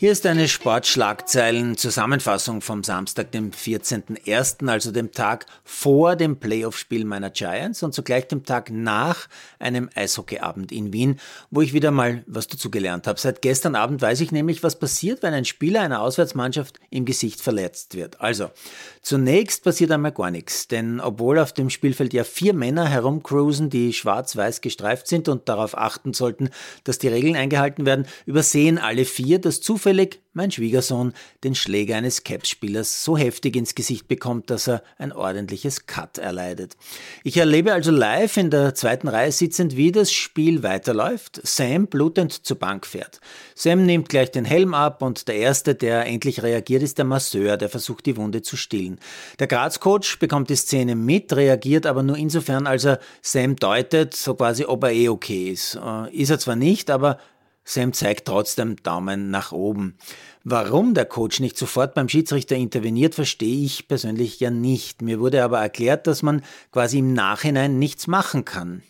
Hier ist eine Sportschlagzeilen-Zusammenfassung vom Samstag, dem 14.01., also dem Tag vor dem Playoff-Spiel meiner Giants und zugleich dem Tag nach einem Eishockeyabend in Wien, wo ich wieder mal was dazu gelernt habe. Seit gestern Abend weiß ich nämlich, was passiert, wenn ein Spieler einer Auswärtsmannschaft im Gesicht verletzt wird. Also, zunächst passiert einmal gar nichts, denn obwohl auf dem Spielfeld ja vier Männer herumcruisen, die schwarz-weiß gestreift sind und darauf achten sollten, dass die Regeln eingehalten werden, übersehen alle vier, dass zufällig zufällig mein Schwiegersohn den Schläger eines Caps-Spielers so heftig ins Gesicht bekommt, dass er ein ordentliches Cut erleidet. Ich erlebe also live in der zweiten Reihe sitzend, wie das Spiel weiterläuft, Sam blutend zur Bank fährt. Sam nimmt gleich den Helm ab und der Erste, der endlich reagiert, ist der Masseur, der versucht die Wunde zu stillen. Der Graz-Coach bekommt die Szene mit, reagiert aber nur insofern, als er Sam deutet, so quasi, ob er eh okay ist. Äh, ist er zwar nicht, aber Sam zeigt trotzdem Daumen nach oben. Warum der Coach nicht sofort beim Schiedsrichter interveniert, verstehe ich persönlich ja nicht. Mir wurde aber erklärt, dass man quasi im Nachhinein nichts machen kann.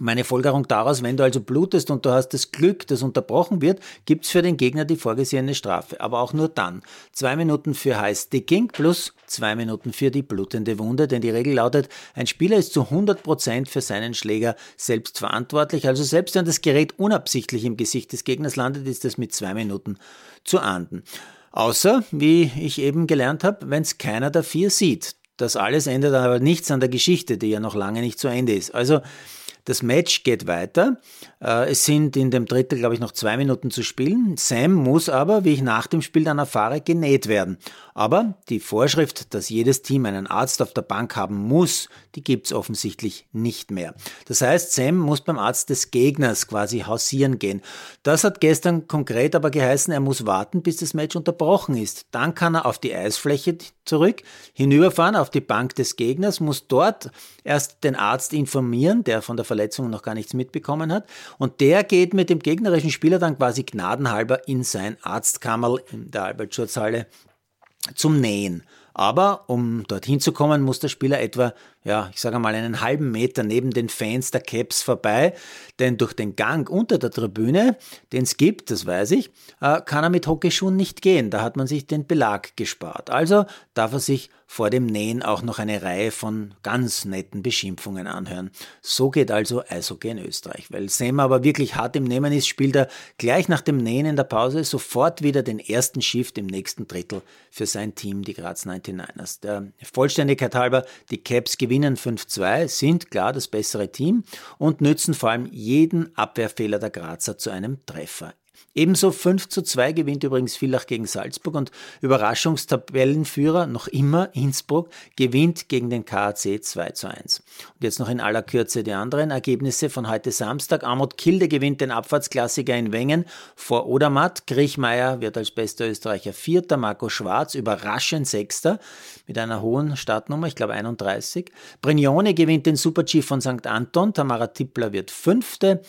Meine Folgerung daraus, wenn du also blutest und du hast das Glück, dass unterbrochen wird, gibt's für den Gegner die vorgesehene Strafe. Aber auch nur dann. Zwei Minuten für High Sticking plus zwei Minuten für die blutende Wunde, denn die Regel lautet, ein Spieler ist zu 100 Prozent für seinen Schläger selbst verantwortlich. Also selbst wenn das Gerät unabsichtlich im Gesicht des Gegners landet, ist das mit zwei Minuten zu ahnden. Außer, wie ich eben gelernt habe, wenn es keiner der vier sieht. Das alles ändert aber nichts an der Geschichte, die ja noch lange nicht zu Ende ist. Also das Match geht weiter. Äh, es sind in dem Drittel, glaube ich, noch zwei Minuten zu spielen. Sam muss aber, wie ich nach dem Spiel dann erfahre, genäht werden. Aber die Vorschrift, dass jedes Team einen Arzt auf der Bank haben muss, die gibt's offensichtlich nicht mehr. Das heißt, Sam muss beim Arzt des Gegners quasi hausieren gehen. Das hat gestern konkret aber geheißen, er muss warten, bis das Match unterbrochen ist. Dann kann er auf die Eisfläche zurück, hinüberfahren auf die Bank des Gegners, muss dort erst den Arzt informieren, der von der Verletzung noch gar nichts mitbekommen hat. Und der geht mit dem gegnerischen Spieler dann quasi gnadenhalber in sein Arztkammerl in der Albert-Schurz-Halle zum Nähen. Aber um dorthin zu kommen, muss der Spieler etwa ja, ich sage mal, einen halben Meter neben den Fans der Caps vorbei, denn durch den Gang unter der Tribüne, den es gibt, das weiß ich, äh, kann er mit Hockeyschuhen nicht gehen. Da hat man sich den Belag gespart. Also darf er sich vor dem Nähen auch noch eine Reihe von ganz netten Beschimpfungen anhören. So geht also Eishockey in Österreich. Weil Sam aber wirklich hart im Nehmen ist, spielt er gleich nach dem Nähen in der Pause sofort wieder den ersten Shift im nächsten Drittel für sein Team, die Graz 99ers. Der Vollständigkeit halber, die Caps gewinnen gewinnen 5-2, sind klar das bessere Team und nützen vor allem jeden Abwehrfehler der Grazer zu einem Treffer. Ebenso 5 zu 2 gewinnt übrigens Villach gegen Salzburg und Überraschungstabellenführer, noch immer Innsbruck, gewinnt gegen den KAC 2 zu 1. Und jetzt noch in aller Kürze die anderen Ergebnisse von heute Samstag. Amut Kilde gewinnt den Abfahrtsklassiker in Wengen vor Odermatt. Griechmeier wird als bester Österreicher Vierter, Marco Schwarz überraschend Sechster mit einer hohen Startnummer, ich glaube 31. Brignone gewinnt den Super-G von St. Anton, Tamara Tippler wird Fünfte.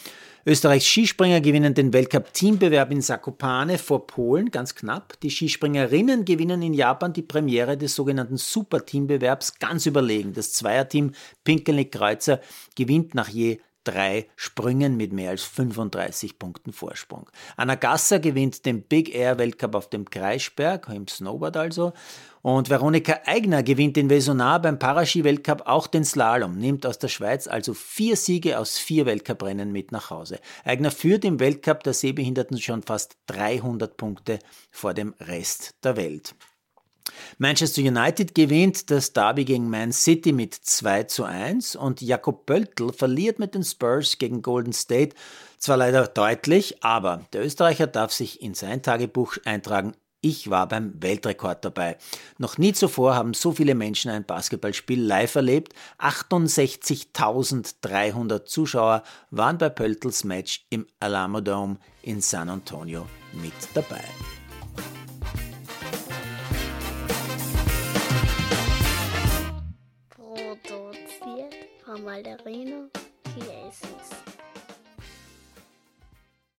Österreichs Skispringer gewinnen den Weltcup-Teambewerb in Sakopane vor Polen, ganz knapp. Die Skispringerinnen gewinnen in Japan die Premiere des sogenannten Super-Teambewerbs ganz überlegen. Das Zweierteam Pinkelnick-Kreuzer gewinnt nach je drei Sprüngen mit mehr als 35 Punkten Vorsprung. Anna Gasser gewinnt den Big Air Weltcup auf dem Kreisberg, im Snowboard also. Und Veronika Eigner gewinnt in Vesonar beim Paraski-Weltcup auch den Slalom, nimmt aus der Schweiz also vier Siege aus vier Weltcuprennen mit nach Hause. Eigner führt im Weltcup der Sehbehinderten schon fast 300 Punkte vor dem Rest der Welt. Manchester United gewinnt das Derby gegen Man City mit 2 zu 1 und Jakob Pöltl verliert mit den Spurs gegen Golden State. Zwar leider deutlich, aber der Österreicher darf sich in sein Tagebuch eintragen, ich war beim Weltrekord dabei. Noch nie zuvor haben so viele Menschen ein Basketballspiel live erlebt. 68.300 Zuschauer waren bei Pöltls Match im Alamo Dome in San Antonio mit dabei. Malderino Chiesis.